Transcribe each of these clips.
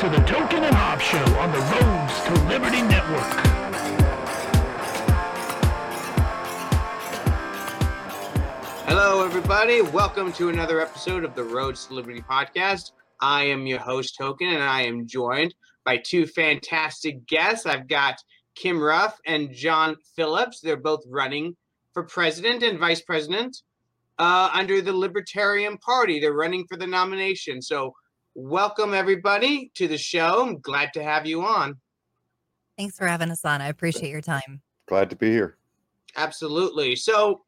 to the Token and Hoff Show on the Roads to Liberty Network. Hello, everybody. Welcome to another episode of the Roads to Liberty podcast. I am your host, Token, and I am joined by two fantastic guests. I've got Kim Ruff and John Phillips. They're both running for president and vice president uh, under the Libertarian Party. They're running for the nomination. So, welcome everybody to the show. I'm glad to have you on. Thanks for having us on. I appreciate your time. Glad to be here. Absolutely. So,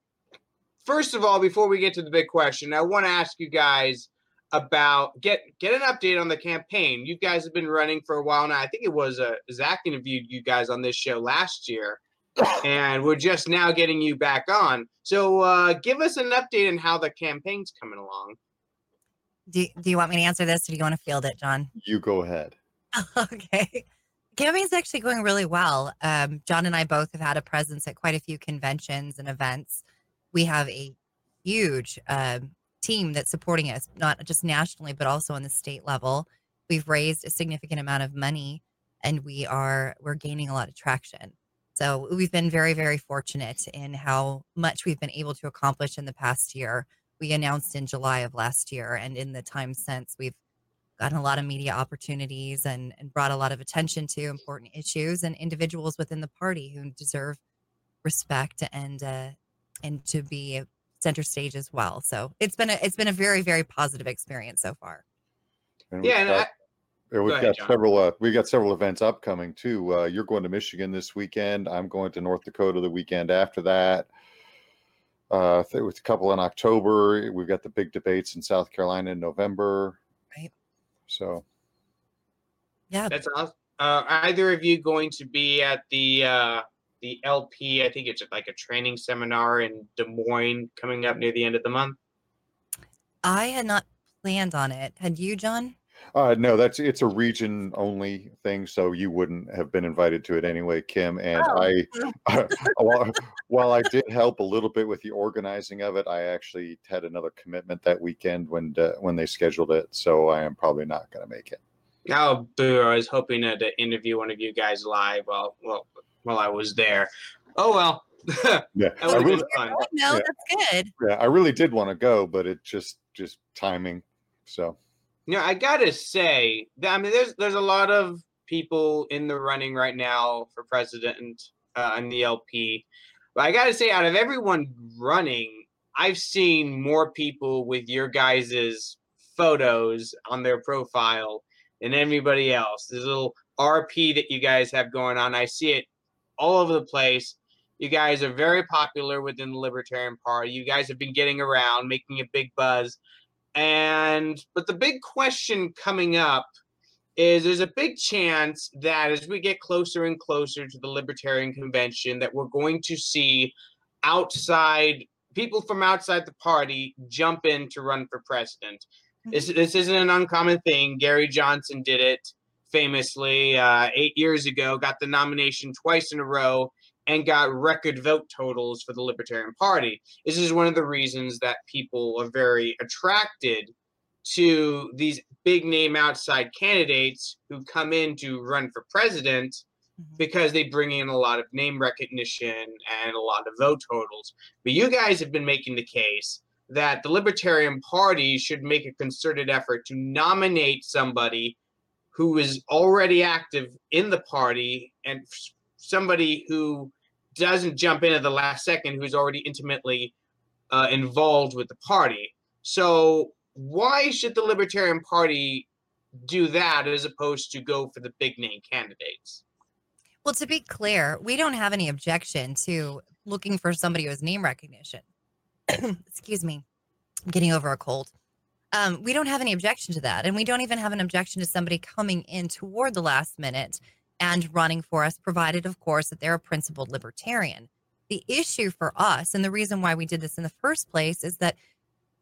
first of all, before we get to the big question, I want to ask you guys about get get an update on the campaign. You guys have been running for a while now. I think it was uh, Zach interviewed you guys on this show last year, and we're just now getting you back on. So, uh, give us an update on how the campaign's coming along. Do, do you want me to answer this or do you want to field it, John? You go ahead. okay. Campaign's actually going really well. Um, John and I both have had a presence at quite a few conventions and events. We have a huge um, team that's supporting us, not just nationally, but also on the state level. We've raised a significant amount of money and we are we're gaining a lot of traction. So we've been very, very fortunate in how much we've been able to accomplish in the past year. We announced in July of last year, and in the time since, we've gotten a lot of media opportunities and, and brought a lot of attention to important issues and individuals within the party who deserve respect and uh, and to be center stage as well. So it's been a it's been a very very positive experience so far. And Yeah, we've and got, I, uh, we've ahead, got John. several. Uh, we got several events upcoming too. Uh, you're going to Michigan this weekend. I'm going to North Dakota the weekend after that. Uh, with a couple in October. We've got the big debates in South Carolina in November. Right. So Yeah, that's awesome. Uh, either of you going to be at the uh, the LP? I think it's like a training seminar in Des Moines coming up near the end of the month. I had not planned on it. Had you, John? Uh, no, that's it's a region only thing, so you wouldn't have been invited to it anyway, Kim. And Oh. I, while, while I did help a little bit with the organizing of it, I actually had another commitment that weekend when uh, when they scheduled it, so I am probably not going to make it. Oh, boo! I was hoping to, to interview one of you guys live while well while I was there. Oh well. Yeah, That I really, fun. Oh, no, Yeah. that's good. yeah, I really did want to go, but it just just timing. So You know, I gotta say that I mean, there's there's a lot of people in the running right now for president uh, the LP, but I gotta say, out of everyone running, I've seen more people with your guys's photos on their profile than anybody else. This little RP that you guys have going on, I see it all over the place. You guys are very popular within the Libertarian Party. You guys have been getting around, making a big buzz. And but the big question coming up is there's a big chance that as we get closer and closer to the Libertarian Convention, that we're going to see outside people from outside the party jump in to run for president. This, this isn't an uncommon thing. Gary Johnson did it famously uh, eight years ago, got the nomination twice in a row, and got record vote totals for the Libertarian Party. This is one of the reasons that people are very attracted to these big name outside candidates who come in to run for president Mhm. because they bring in a lot of name recognition and a lot of vote totals. But you guys have been making the case that the Libertarian Party should make a concerted effort to nominate somebody who is already active in the party and somebody who doesn't jump in at the last second, who's already intimately uh, involved with the party. So, why should the Libertarian Party do that as opposed to go for the big name candidates? Well, to be clear, we don't have any objection to looking for somebody who has name recognition. Excuse me, I'm getting over a cold. Um, we don't have any objection to that. And we don't even have an objection to somebody coming in toward the last minute and running for us, provided, of course, that they're a principled libertarian. The issue for us, and the reason why we did this in the first place, is that,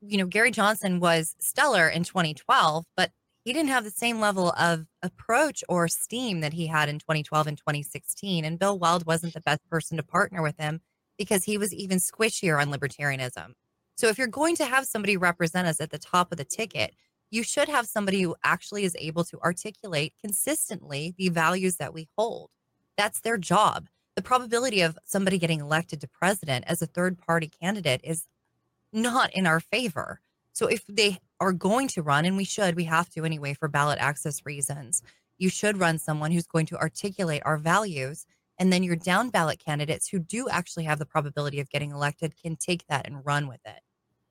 you know, Gary Johnson was stellar in 2012, but he didn't have the same level of approach or steam that he had in 2012 and 2016. And Bill Weld wasn't the best person to partner with him because he was even squishier on libertarianism. So if you're going to have somebody represent us at the top of the ticket, you should have somebody who actually is able to articulate consistently the values that we hold. That's their job. The probability of somebody getting elected to president as a third party candidate is not in our favor. So if they are going to run, and we should, we have to anyway for ballot access reasons, you should run someone who's going to articulate our values. And then your down ballot candidates who do actually have the probability of getting elected can take that and run with it.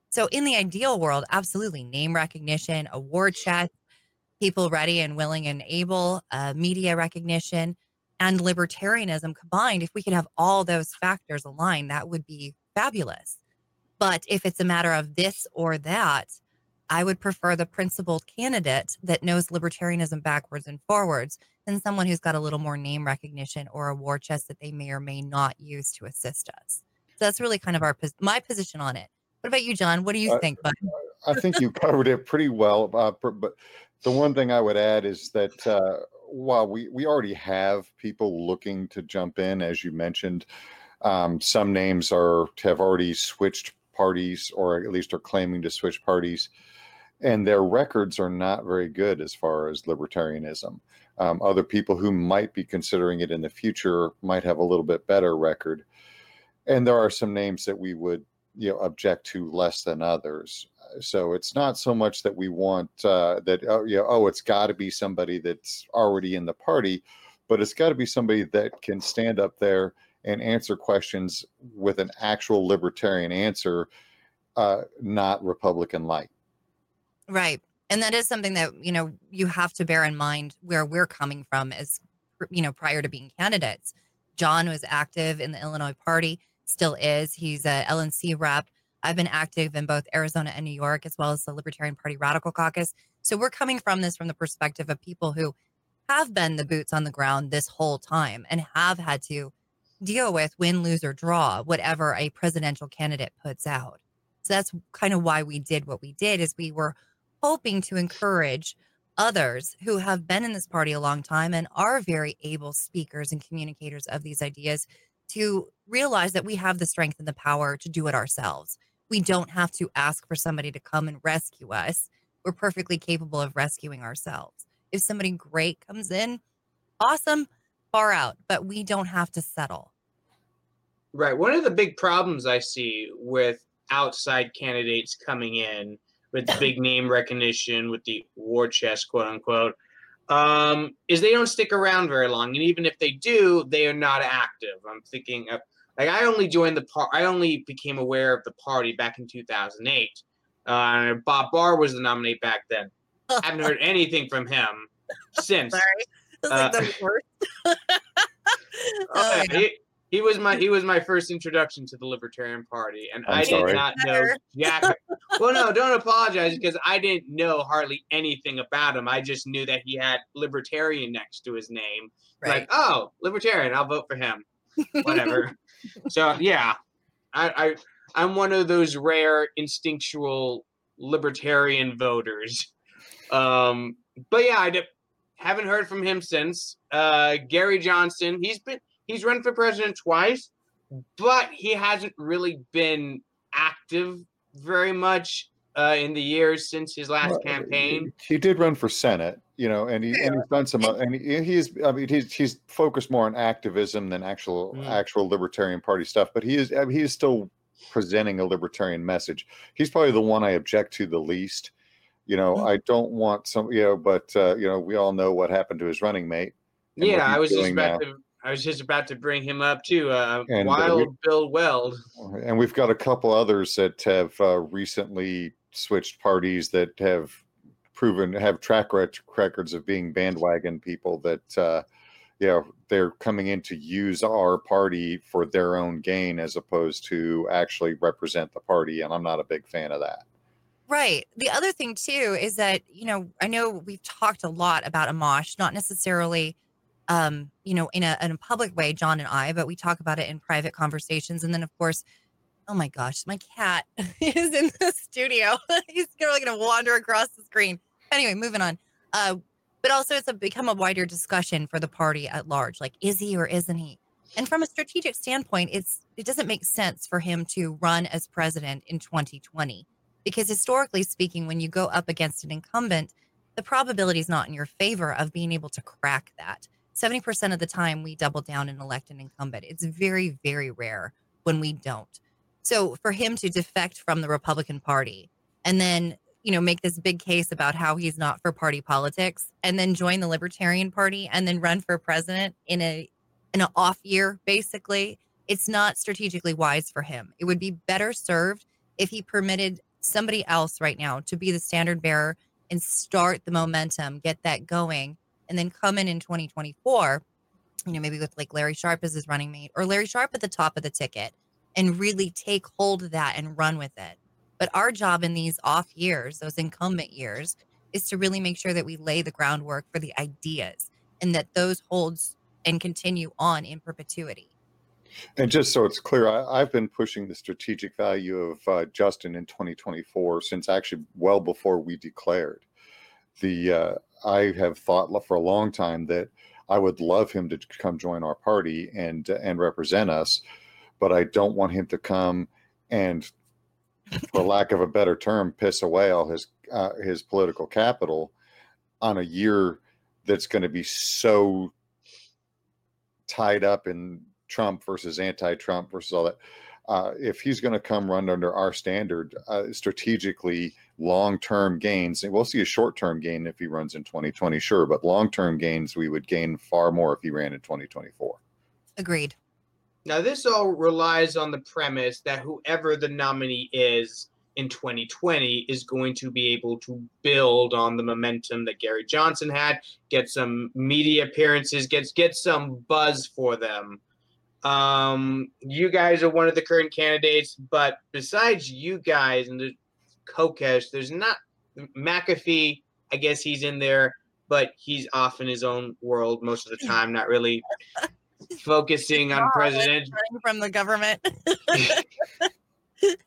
So, in the ideal world, absolutely name recognition, award chest, people ready and willing and able, uh, media recognition, and libertarianism combined. If we could have all those factors aligned, that would be fabulous. But if it's a matter of this or that, I would prefer the principled candidate that knows libertarianism backwards and forwards than someone who's got a little more name recognition or a war chest that they may or may not use to assist us. So that's really kind of our my position on it. What about you, John? What do you Uh, think? Bud? I think you covered it pretty well. Uh, but the one thing I would add is that uh, while we, we already have people looking to jump in, as you mentioned, um, some names are have already switched parties or at least are claiming to switch parties, and their records are not very good as far as libertarianism. Um, other people who might be considering it in the future might have a little bit better record. And there are some names that we would you know object to less than others so it's not so much that we want uh, that oh you know, oh it's got to be somebody that's already in the party but it's got to be somebody that can stand up there and answer questions with an actual libertarian answer uh, not republican light Right. And that is something that, you know, you have to bear in mind where we're coming from as, you know, prior to being candidates. John was active in the Illinois party, still is. He's a LNC rep. I've been active in both Arizona and New York, as well as the Libertarian Party Radical Caucus. So we're coming from this from the perspective of people who have been the boots on the ground this whole time and have had to deal with win, lose, or draw whatever a presidential candidate puts out. So that's kind of why we did what we did is we were hoping to encourage others who have been in this party a long time and are very able speakers and communicators of these ideas to realize that we have the strength and the power to do it ourselves. We don't have to ask for somebody to come and rescue us. We're perfectly capable of rescuing ourselves. If somebody great comes in, awesome, far out, but we don't have to settle. Right. One of the big problems I see with outside candidates coming in with big name recognition, with the war chest, quote unquote, um, is they don't stick around very long. And even if they do, they are not active. I'm thinking of like I only joined the part. I only became aware of the party back in 2008. Uh, Bob Barr was the nominee back then. I haven't heard anything from him since. Sorry. It's like the worst. Oh, yeah. He was my he was my first introduction to the Libertarian Party, and I'm I sorry. did not know Better. Jack. well, no, don't apologize because I didn't know hardly anything about him. I just knew that he had Libertarian next to his name. Right. Like, oh, Libertarian, I'll vote for him. Whatever. so yeah, I, I I'm one of those rare instinctual Libertarian voters. Um, but yeah, I d- haven't heard from him since. Uh, Gary Johnson, he's been he's run for president twice, but he hasn't really been active very much uh, in the years since his last Well, campaign. He did run for senate, you know, and he and he's done some, and he, he's I mean he's he's focused more on activism than actual Mm. actual Libertarian Party stuff. But he is I mean, he is still presenting a libertarian message. He's probably the one I object to the least. You know, Mm. I don't want some, you know, but uh, you know, we all know what happened to his running mate. Yeah, I was just about now. to. I was just about to bring him up too. Uh, And, uh, Wild we- Bill Weld. And we've got a couple others that have uh, recently switched parties that have proven have track records of being bandwagon people that uh, you know they're coming in to use our party for their own gain as opposed to actually represent the party and i'm not a big fan of that Right. The other thing too is that, you know, I know we've talked a lot about Amash, not necessarily um, you know, in a in a public way, John and I, but we talk about it in private conversations. And then of course, oh my gosh, my cat is in the studio. He's really gonna wander across the screen. Anyway, moving on. Uh, but also it's a become a wider discussion for the party at large. Like, is he or isn't he? And from a strategic standpoint, it's it doesn't make sense for him to run as president in 2020 Because historically speaking, when you go up against an incumbent, the probability is not in your favor of being able to crack that. 70% of the time, we double down and elect an incumbent. It's very, very rare when we don't. So for him to defect from the Republican Party and then, you know, make this big case about how he's not for party politics and then join the Libertarian Party and then run for president in a in an off year, basically, it's not strategically wise for him. It would be better served if he permitted somebody else right now to be the standard bearer and start the momentum, get that going, and then come in in 2024, you know, maybe with like Larry Sharpe as his running mate or Larry Sharpe at the top of the ticket and really take hold of that and run with it. But our job in these off years, those incumbent years, is to really make sure that we lay the groundwork for the ideas and that those holds and continue on in perpetuity. And just so it's clear, I, have been pushing the strategic value of uh, Justin in 2024 since actually well before we declared. The uh, I have thought for a long time that I would love him to come join our party and and represent us, but I don't want him to come and, for lack of a better term, piss away all his uh, his political capital on a year that's going to be so tied up in Trump versus anti-Trump versus all that. Uh, if he's going to come run under our standard, uh, strategically long-term gains, and we'll see a short-term gain if he runs in 2020, sure, but long-term gains we would gain far more if he ran in 2024. Agreed. Now, this all relies on the premise that whoever the nominee is in 2020 is going to be able to build on the momentum that Gary Johnson had, get some media appearances, get get some buzz for them. Um, you guys are one of the current candidates, but besides you guys and the Kokesh, there's not McAfee. I guess he's in there, but he's off in his own world most of the time, not really focusing on president from the government.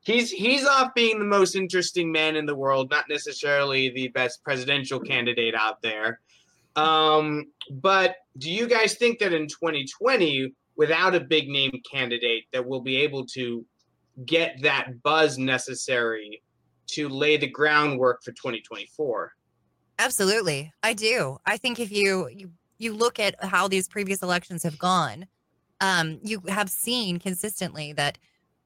he's he's off being the most interesting man in the world, not necessarily the best presidential candidate out there. Um, but do you guys think that in 2020, without a big name candidate, that we'll be able to get that buzz necessary to lay the groundwork for 2024? Absolutely, I do. I think if you you you look at how these previous elections have gone, um, you have seen consistently that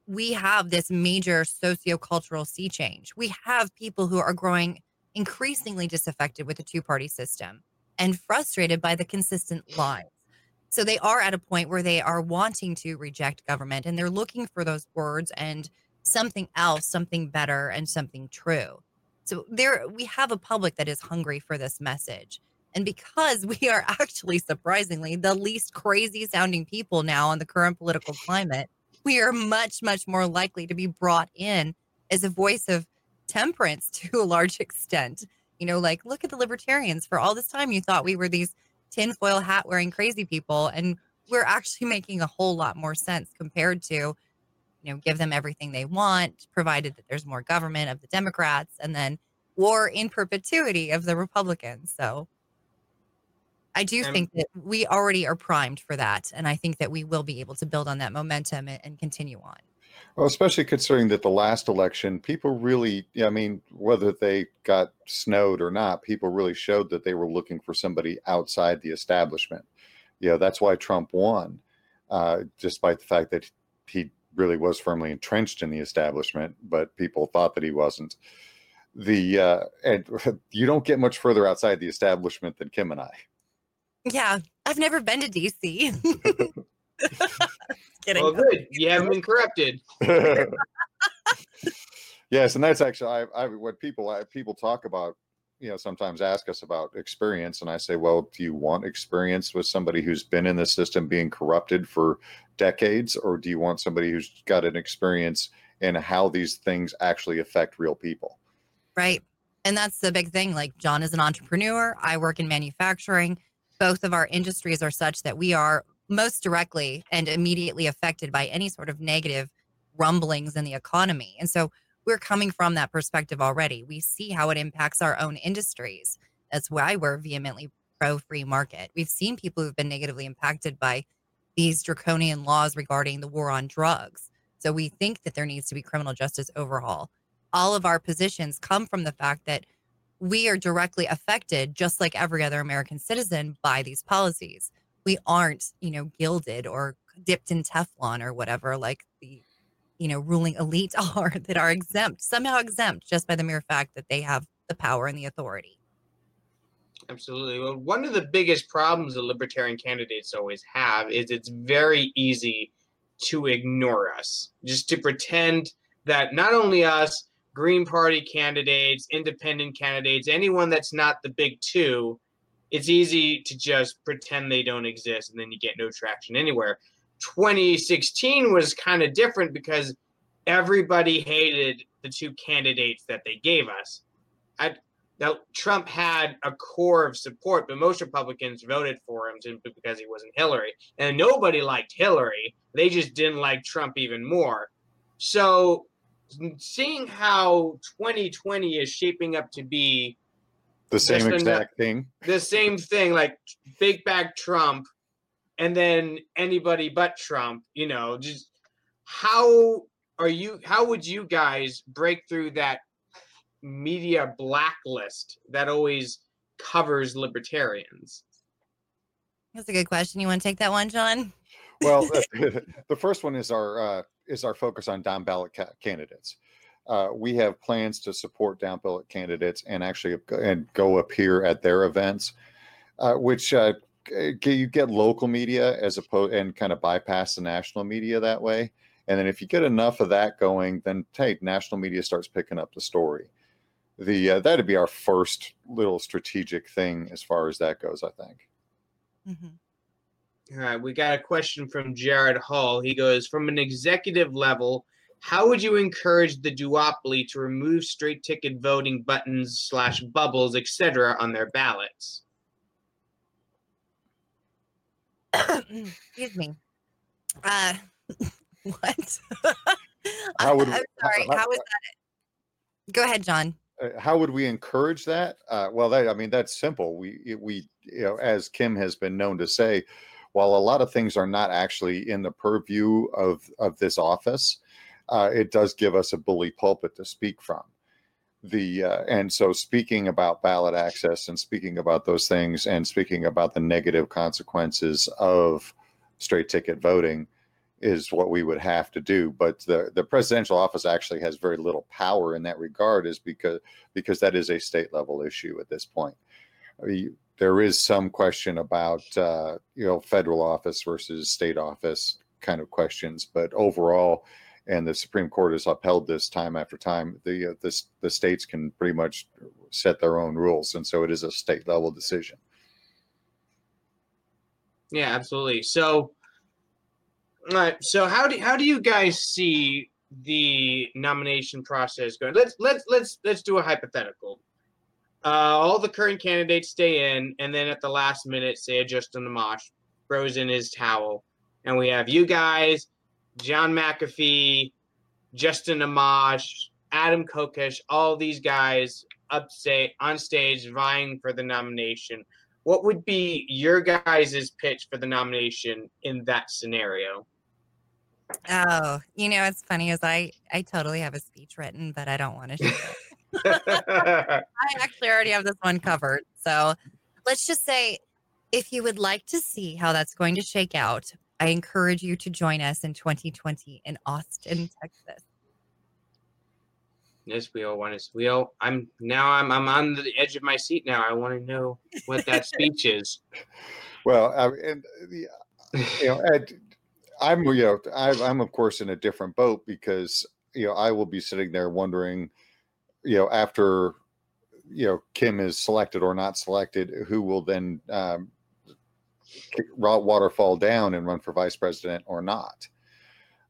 we have this major sociocultural sea change. We have people who are growing increasingly disaffected with the two party system and frustrated by the consistent lies. So they are at a point where they are wanting to reject government and they're looking for those words and something else, something better, and something true. So there we have a public that is hungry for this message. And because we are actually surprisingly the least crazy sounding people now in the current political climate, we are much, much more likely to be brought in as a voice of temperance to a large extent. You know, like, look at the libertarians. For all this time, you thought we were these tinfoil hat wearing crazy people. And we're actually making a whole lot more sense compared to, you know, give them everything they want, provided that there's more government of the Democrats and then war in perpetuity of the Republicans. So I do and, think that we already are primed for that. And I think that we will be able to build on that momentum and, and continue on. Well, especially considering that the last election, people really, I mean, whether they got snowed or not, people really showed that they were looking for somebody outside the establishment. You know, that's why Trump won, uh, despite the fact that he really was firmly entrenched in the establishment, but people thought that he wasn't. The uh, and you don't get much further outside the establishment than Kim and I. Yeah, I've never been to DC. kidding. Well, good. You haven't been corrupted. yes, and that's actually I, I what people I, people talk about. You know, sometimes ask us about experience, and I say, well, do you want experience with somebody who's been in the system being corrupted for decades, or do you want somebody who's got an experience in how these things actually affect real people? Right. And that's the big thing. Like John is an entrepreneur. I work in manufacturing both of our industries are such that we are most directly and immediately affected by any sort of negative rumblings in the economy. And so we're coming from that perspective already. We see how it impacts our own industries. That's why we're vehemently pro free market. We've seen people who've been negatively impacted by these draconian laws regarding the war on drugs. So we think that there needs to be criminal justice overhaul. all of our positions come from the fact that we are directly affected, just like every other American citizen, by these policies. We aren't, you know, gilded or dipped in Teflon or whatever, like the, you know, ruling elite are that are exempt, somehow exempt just by the mere fact that they have the power and the authority. Absolutely. Well, one of the biggest problems the libertarian candidates always have is it's very easy to ignore us, just to pretend that not only us, Green Party candidates, independent candidates, anyone that's not the big two, it's easy to just pretend they don't exist and then you get no traction anywhere. 2016 was kind of different because everybody hated the two candidates that they gave us. I, now, Trump had a core of support, but most Republicans voted for him because he wasn't Hillary. And nobody liked Hillary. They just didn't like Trump even more. So, seeing how 2020 is shaping up to be The same Just enough- exact thing. the same thing, like big bag Trump, and then anybody but Trump, you know, just how are you, how would you guys break through that media blacklist that always covers libertarians? That's a good question. You want to take that one, John? Well, the, the first one is our uh, is our focus on down ballot ca- candidates. Uh, we have plans to support down ballot candidates and actually go- and go appear at their events, uh, which uh, you get local media as opposed and kind of bypass the national media that way. And then if you get enough of that going, then hey, national media starts picking up the story. The uh, that'd be our first little strategic thing as far as that goes. I think. Mhm. All right, we got a question from Jared Hall. He goes, from an executive level, how would you encourage the duopoly to remove straight ticket voting buttons slash bubbles, etc., on their ballots? Excuse me. Uh, what? How would- I'm sorry. how- How is that? Go ahead, John. uh, how would we encourage that? Uh, well, that, I mean, that's simple. We, we, you know, as Kim has been known to say, while a lot of things are not actually in the purview of, of this office, uh, it does give us a bully pulpit to speak from. The, uh, and so speaking about ballot access and speaking about those things and speaking about the negative consequences of straight ticket voting is what we would have to do. But the, the presidential office actually has very little power in that regard is because because that is a state level issue at this point. I mean, there is some question about uh, you know federal office versus state office kind of questions, but overall, and the Supreme Court has upheld this time after time. The uh, the the states can pretty much set their own rules, and so it is a state level decision. Yeah, absolutely. So, all right. So, how do how do you guys see the nomination process going? Let's let's let's let's do a hypothetical. Uh, all the current candidates stay in, and then at the last minute, say Justin Amash throws in his towel, and we have you guys, John McAfee, Justin Amash, Adam Kokesh, all these guys up say on stage vying for the nomination what would be your guys' pitch for the nomination in that scenario? Oh, you know, it's funny as I I totally have a speech written, but I don't want to share it. I actually already have this one covered. So let's just say if you would like to see how that's going to shake out, I encourage you to join us in 2020 in Austin, Texas. yes, we all want to. We all. I'm now. I'm. I'm on the edge of my seat now. I want to know what that speech is. Well, I, and the, you know, Ed, I'm you know I, I'm of course in a different boat because you know I will be sitting there wondering, you know, after you know Kim is selected or not selected, who will then um, kick- waterfall down and run for vice president or not.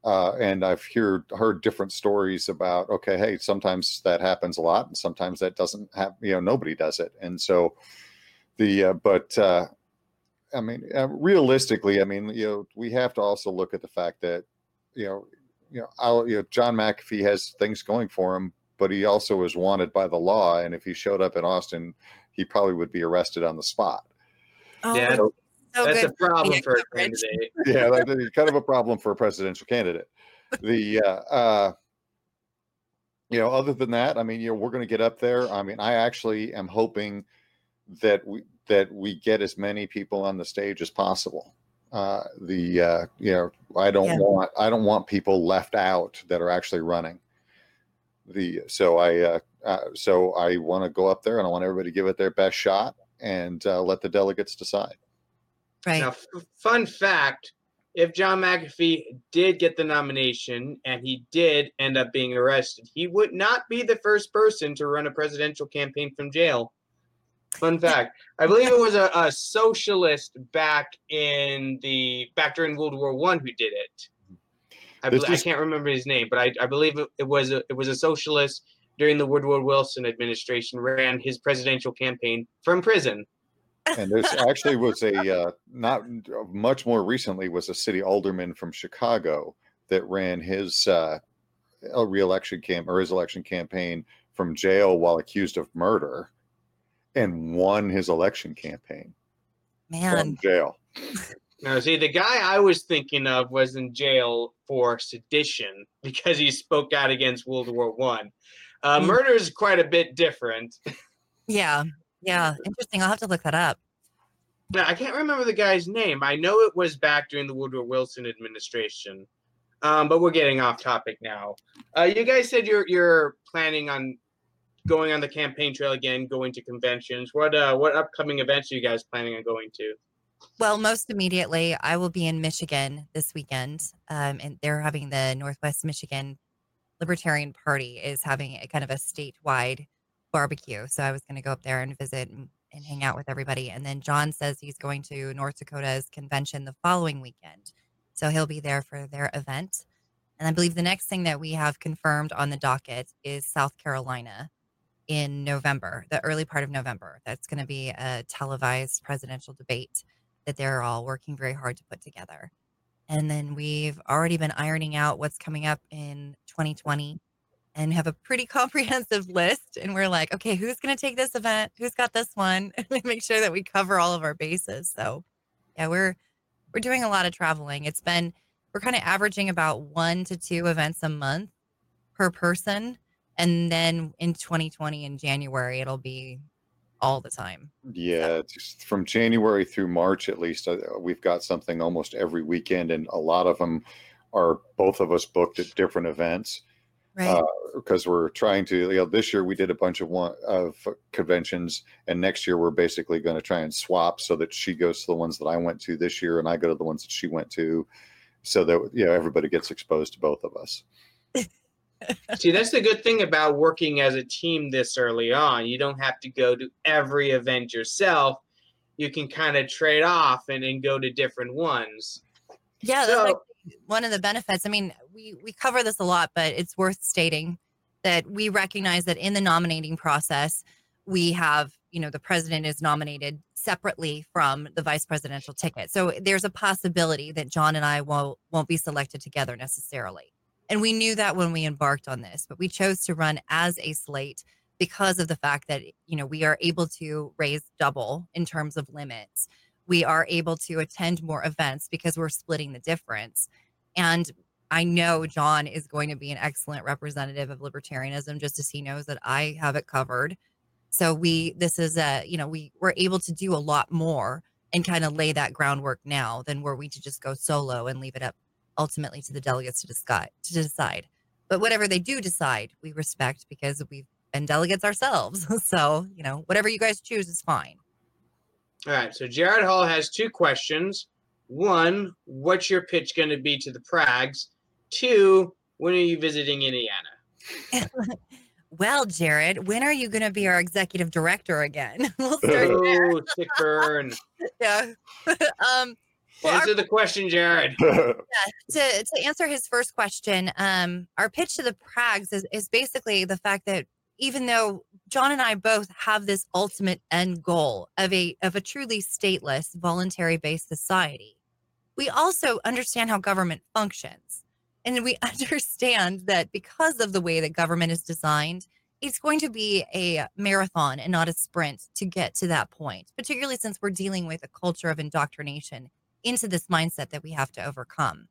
Uh, and I've heard heard different stories about okay, hey, sometimes that happens a lot, and sometimes that doesn't happen. you know nobody does it, and so the uh, but uh, I mean, uh, realistically, I mean, you know, we have to also look at the fact that, you know, you know, I'll, you know, John McAfee has things going for him, but he also is wanted by the law, and if he showed up in Austin, he probably would be arrested on the spot. Oh, Yeah, it's so That's good. a problem for a coverage. candidate. yeah, that is kind of a problem for a presidential candidate. The uh, uh, you know, other than that, I mean, you know, we're going to get up there. I mean, I actually am hoping that we that we get as many people on the stage as possible. Uh, the uh, you know, I don't Yeah. want I don't want people left out that are actually running. The so I uh, uh, so I want to go up there and I want everybody to give it their best shot and uh, let the delegates decide. Right. Now, f- fun fact: if John McAfee did get the nomination and he did end up being arrested, he would not be the first person to run a presidential campaign from jail. Fun fact: I believe it was a, a socialist back in the back during World War One who did it. I, bel- I can't remember his name, but I, I believe it, it was a, it was a socialist during the Woodrow Wilson administration ran his presidential campaign from prison. And there's actually was a uh, not much more recently was a city alderman from Chicago that ran his uh, a reelection camp or his election campaign from jail while accused of murder, and won his election campaign Man. from jail. No, see, the guy I was thinking of was in jail for sedition because he spoke out against World War One. Uh, Mm. Murder is quite a bit different. Yeah. Yeah. Interesting. I'll have to look that up. Now, I can't remember the guy's name. I know it was back during the Woodrow Wilson administration, um, but we're getting off topic now. Uh, you guys said you're you're planning on going on the campaign trail again, going to conventions. What uh, what upcoming events are you guys planning on going to? Well, most immediately, I will be in Michigan this weekend, um, and they're having the Northwest Michigan Libertarian Party is having a kind of a statewide barbecue. So I was going to go up there and visit and, and hang out with everybody. And then John says he's going to North Dakota's convention the following weekend, so he'll be there for their event. And I believe the next thing that we have confirmed on the docket is South Carolina in November, the early part of November. That's going to be a televised presidential debate that they're all working very hard to put together. And then we've already been ironing out what's coming up in 2020 and have a pretty comprehensive list. And we're like, okay, who's going to take this event? Who's got this one? And make sure that we cover all of our bases. So, yeah, we're we're doing a lot of traveling. It's been we're kind of averaging about one to two events a month per person. And then in 2020 in January, it'll be all the time. Yeah, it's from January through March at least, uh, we've got something almost every weekend, and a lot of them are both of us booked at different events. Right. Uh, because we're trying to you know this year we did a bunch of one of conventions and next year we're basically going to try and swap so that she goes to the ones that I went to this year and I go to the ones that she went to so that you know everybody gets exposed to both of us See, that's the good thing about working as a team this early on. You don't have to go to every event yourself. You can kind of trade off and, and go to different ones. Yeah, So- that's actually one of the benefits. I mean, we we cover this a lot, but it's worth stating that we recognize that in the nominating process, we have, you know, the president is nominated separately from the vice presidential ticket. So there's a possibility that John and I won't won't be selected together necessarily. And we knew that when we embarked on this, but we chose to run as a slate because of the fact that, you know, we are able to raise double in terms of limits we are able to attend more events because we're splitting the difference. And I know John is going to be an excellent representative of libertarianism just as he knows that I have it covered. So we this is a, you know, we we're able to do a lot more and kind of lay that groundwork now than were we to just go solo and leave it up ultimately to the delegates to decide to decide. But whatever they do decide, we respect because we've been delegates ourselves. so, you know, whatever you guys choose is fine. All right. So Jared Hall has two questions. One, what's your pitch going to be to the Prags? Two, when are you visiting Indiana? Well, Jared, when are you going to be our executive director again? we'll start there. Oh, sick burn. Yeah. um, well, our- Answer the question, Jared. to, to answer his first question, um, our pitch to the Prags is, is basically the fact that even though John and I both have this ultimate end goal of a of a truly stateless, voluntary based society, we also understand how government functions. And we understand that because of the way that government is designed, it's going to be a marathon and not a sprint to get to that point, particularly since we're dealing with a culture of indoctrination into this mindset that we have to overcome.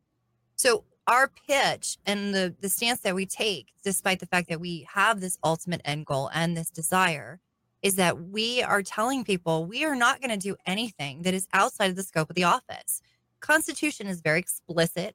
So, our pitch and the the stance that we take, despite the fact that we have this ultimate end goal and this desire, is that we are telling people we are not going to do anything that is outside of the scope of the office. Constitution is very explicit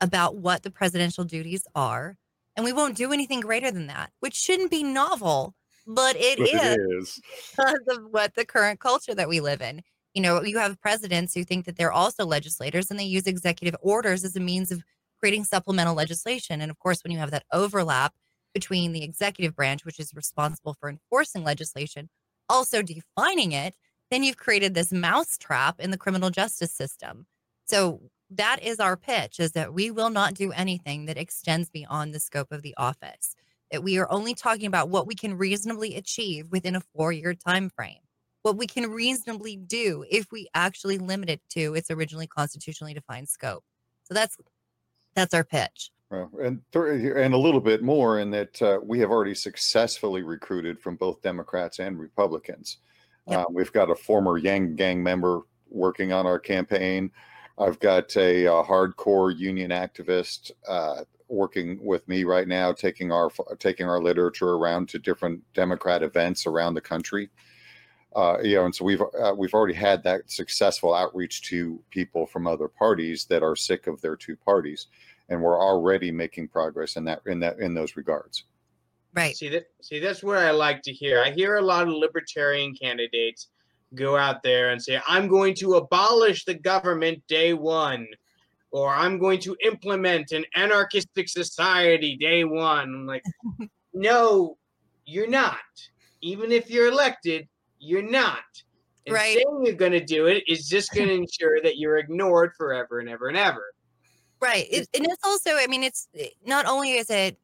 about what the presidential duties are, and we won't do anything greater than that, which shouldn't be novel, but it But is it is. because of what the current culture that we live in. You know, you have presidents who think that they're also legislators and they use executive orders as a means of creating supplemental legislation. And of course, when you have that overlap between the executive branch, which is responsible for enforcing legislation, also defining it, then you've created this mousetrap in the criminal justice system. So that is our pitch is that we will not do anything that extends beyond the scope of the office. That we are only talking about what we can reasonably achieve within a four-year time frame. What we can reasonably do if we actually limit it to its originally constitutionally defined scope. So that's that's our pitch. Well, and th- and a little bit more in that uh, we have already successfully recruited from both Democrats and Republicans. Yep. Uh, we've got a former Yang Gang member working on our campaign. I've got a, uh hardcore union activist uh, working with me right now, taking our taking our literature around to different Democrat events around the country. Uh, you know, and so we've uh, we've already had that successful outreach to people from other parties that are sick of their two parties and we're already making progress in that in that in those regards. Right. See that see that's what I like to hear. I hear a lot of libertarian candidates go out there and say, I'm going to abolish the government day one, or I'm going to implement an anarchistic society day one. I'm like, no, you're not. Even if you're elected, you're not. And Right. saying you're going to do it is just going to ensure that you're ignored forever and ever and ever. Right. It, and it's also, I mean, it's not only is it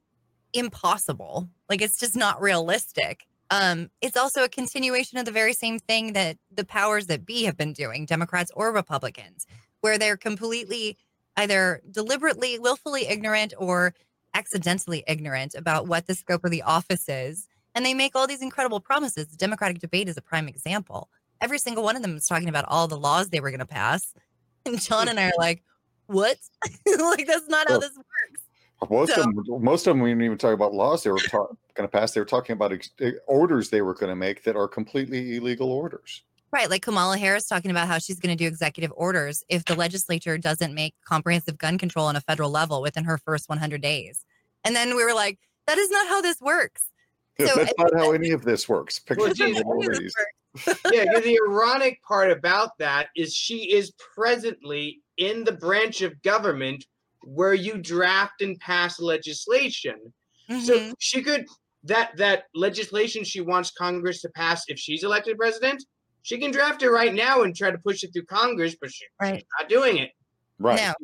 impossible, like it's just not realistic. Um, it's also a continuation of the very same thing that the powers that be have been doing, Democrats or Republicans, where they're completely either deliberately, willfully ignorant or accidentally ignorant about what the scope of the office is. And they make all these incredible promises. The Democratic debate is a prime example. Every single one of them is talking about all the laws they were going to pass. And John and I are like, what? like, that's not how this works. Most So- of them, most of them, we didn't even talk about laws they were ta- going to pass. They were talking about ex- eh, orders they were going to make that are completely illegal orders. Right. Like Kamala Harris talking about how she's going to do executive orders if the legislature doesn't make comprehensive gun control on a federal level within her first 100 days. And then we were like, that is not how this works. So That's I not how any of this works. Well, geez, all How does these. this work? yeah, 'cause the ironic part about that is she is presently in the branch of government where you draft and pass legislation. So Mhm. she could that that legislation she wants Congress to pass if she's elected president, she can draft it right now and try to push it through Congress, but she's Right. not doing it. Right. No.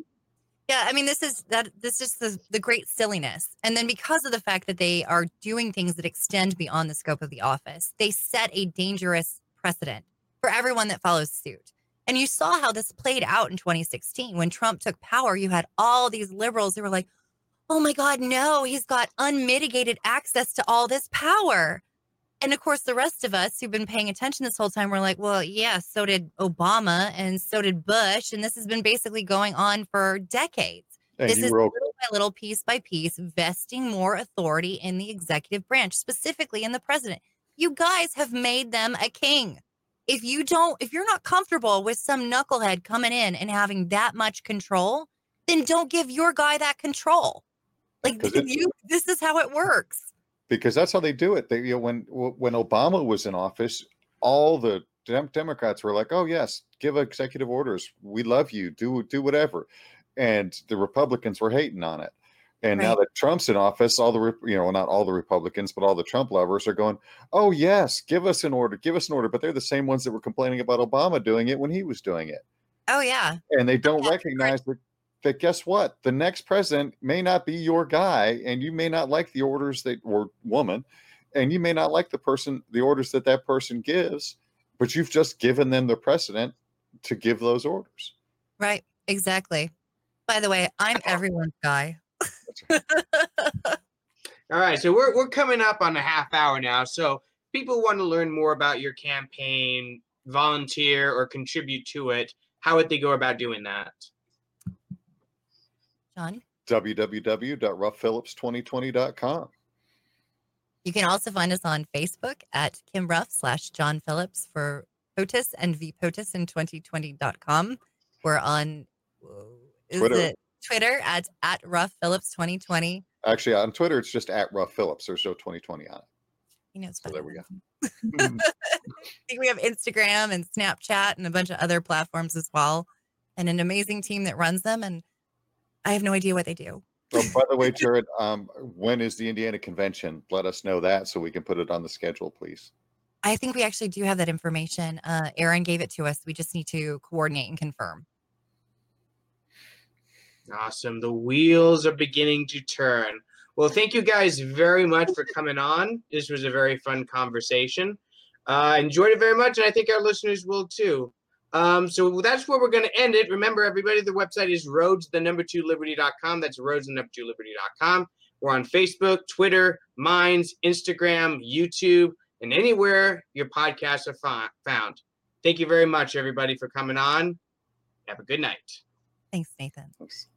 Yeah, I mean, this is that this is the, the great silliness. And then because of the fact that they are doing things that extend beyond the scope of the office, they set a dangerous precedent for everyone that follows suit. And you saw how this played out in 2016 when Trump took power. You had all these liberals who were like, oh my God, no, he's got unmitigated access to all this power. And of course, the rest of us who've been paying attention this whole time were like, well, yeah, so did Obama and so did Bush. And this has been basically going on for decades. And this is were little by little, piece by piece, vesting more authority in the executive branch, specifically in the president. You guys have made them a king. If you don't, if you're not comfortable with some knucklehead coming in and having that much control, then don't give your guy that control. Like it- you, this is how it works. because that's how they do it. They, you know, when when Obama was in office, all the Dem- Democrats were like, "Oh yes, give executive orders. We love you. Do do whatever," and the Republicans were hating on it. And now that Trump's in office, all the you know, not all the Republicans, but all the Trump lovers are going, "Oh yes, give us an order, give us an order." But they're the same ones that were complaining about Obama doing it when he was doing it, Oh yeah, and they don't recognize that. That guess what? The next president may not be your guy, and you may not like the orders that or woman, and you may not like the person, the orders that that person gives, but you've just given them the precedent to give those orders. right, exactly. By the way, I'm everyone's guy. All right, so we're we're coming up on a half hour now. So people want to learn more about your campaign, volunteer or contribute to it. How would they go about doing that? John, www.ruffphillips2020.com. You can also find us on Facebook at Kim Ruff slash John Phillips for POTUS and VPOTUS in 2020.com. We're on is Twitter. it Twitter at, at Ruff Phillips 2020. Actually, on Twitter, it's just at Ruff Phillips. There's no 2020 on it. You know, So there we go. I think we have Instagram and Snapchat and a bunch of other platforms as well, and an amazing team that runs them. And I have no idea what they do. Oh, by the way, Jared, um, when is the Indiana convention? Let us know that so we can put it on the schedule, please. I think we actually do have that information. Uh, Aaron gave it to us. We just need to coordinate and confirm. Awesome. The wheels are beginning to turn. Well, thank you guys very much for coming on. This was a very fun conversation. Uh, enjoyed it very much, and I think our listeners will too. Um, so that's where we're going to end it. Remember, everybody, the website is roads, the number two liberty.com. That's roads, the number two liberty.com. We're on Facebook, Twitter, Minds, Instagram, YouTube, and anywhere your podcasts are fi- found. Thank you very much, everybody, for coming on. Have a good night. Thanks, Nathan. Thanks.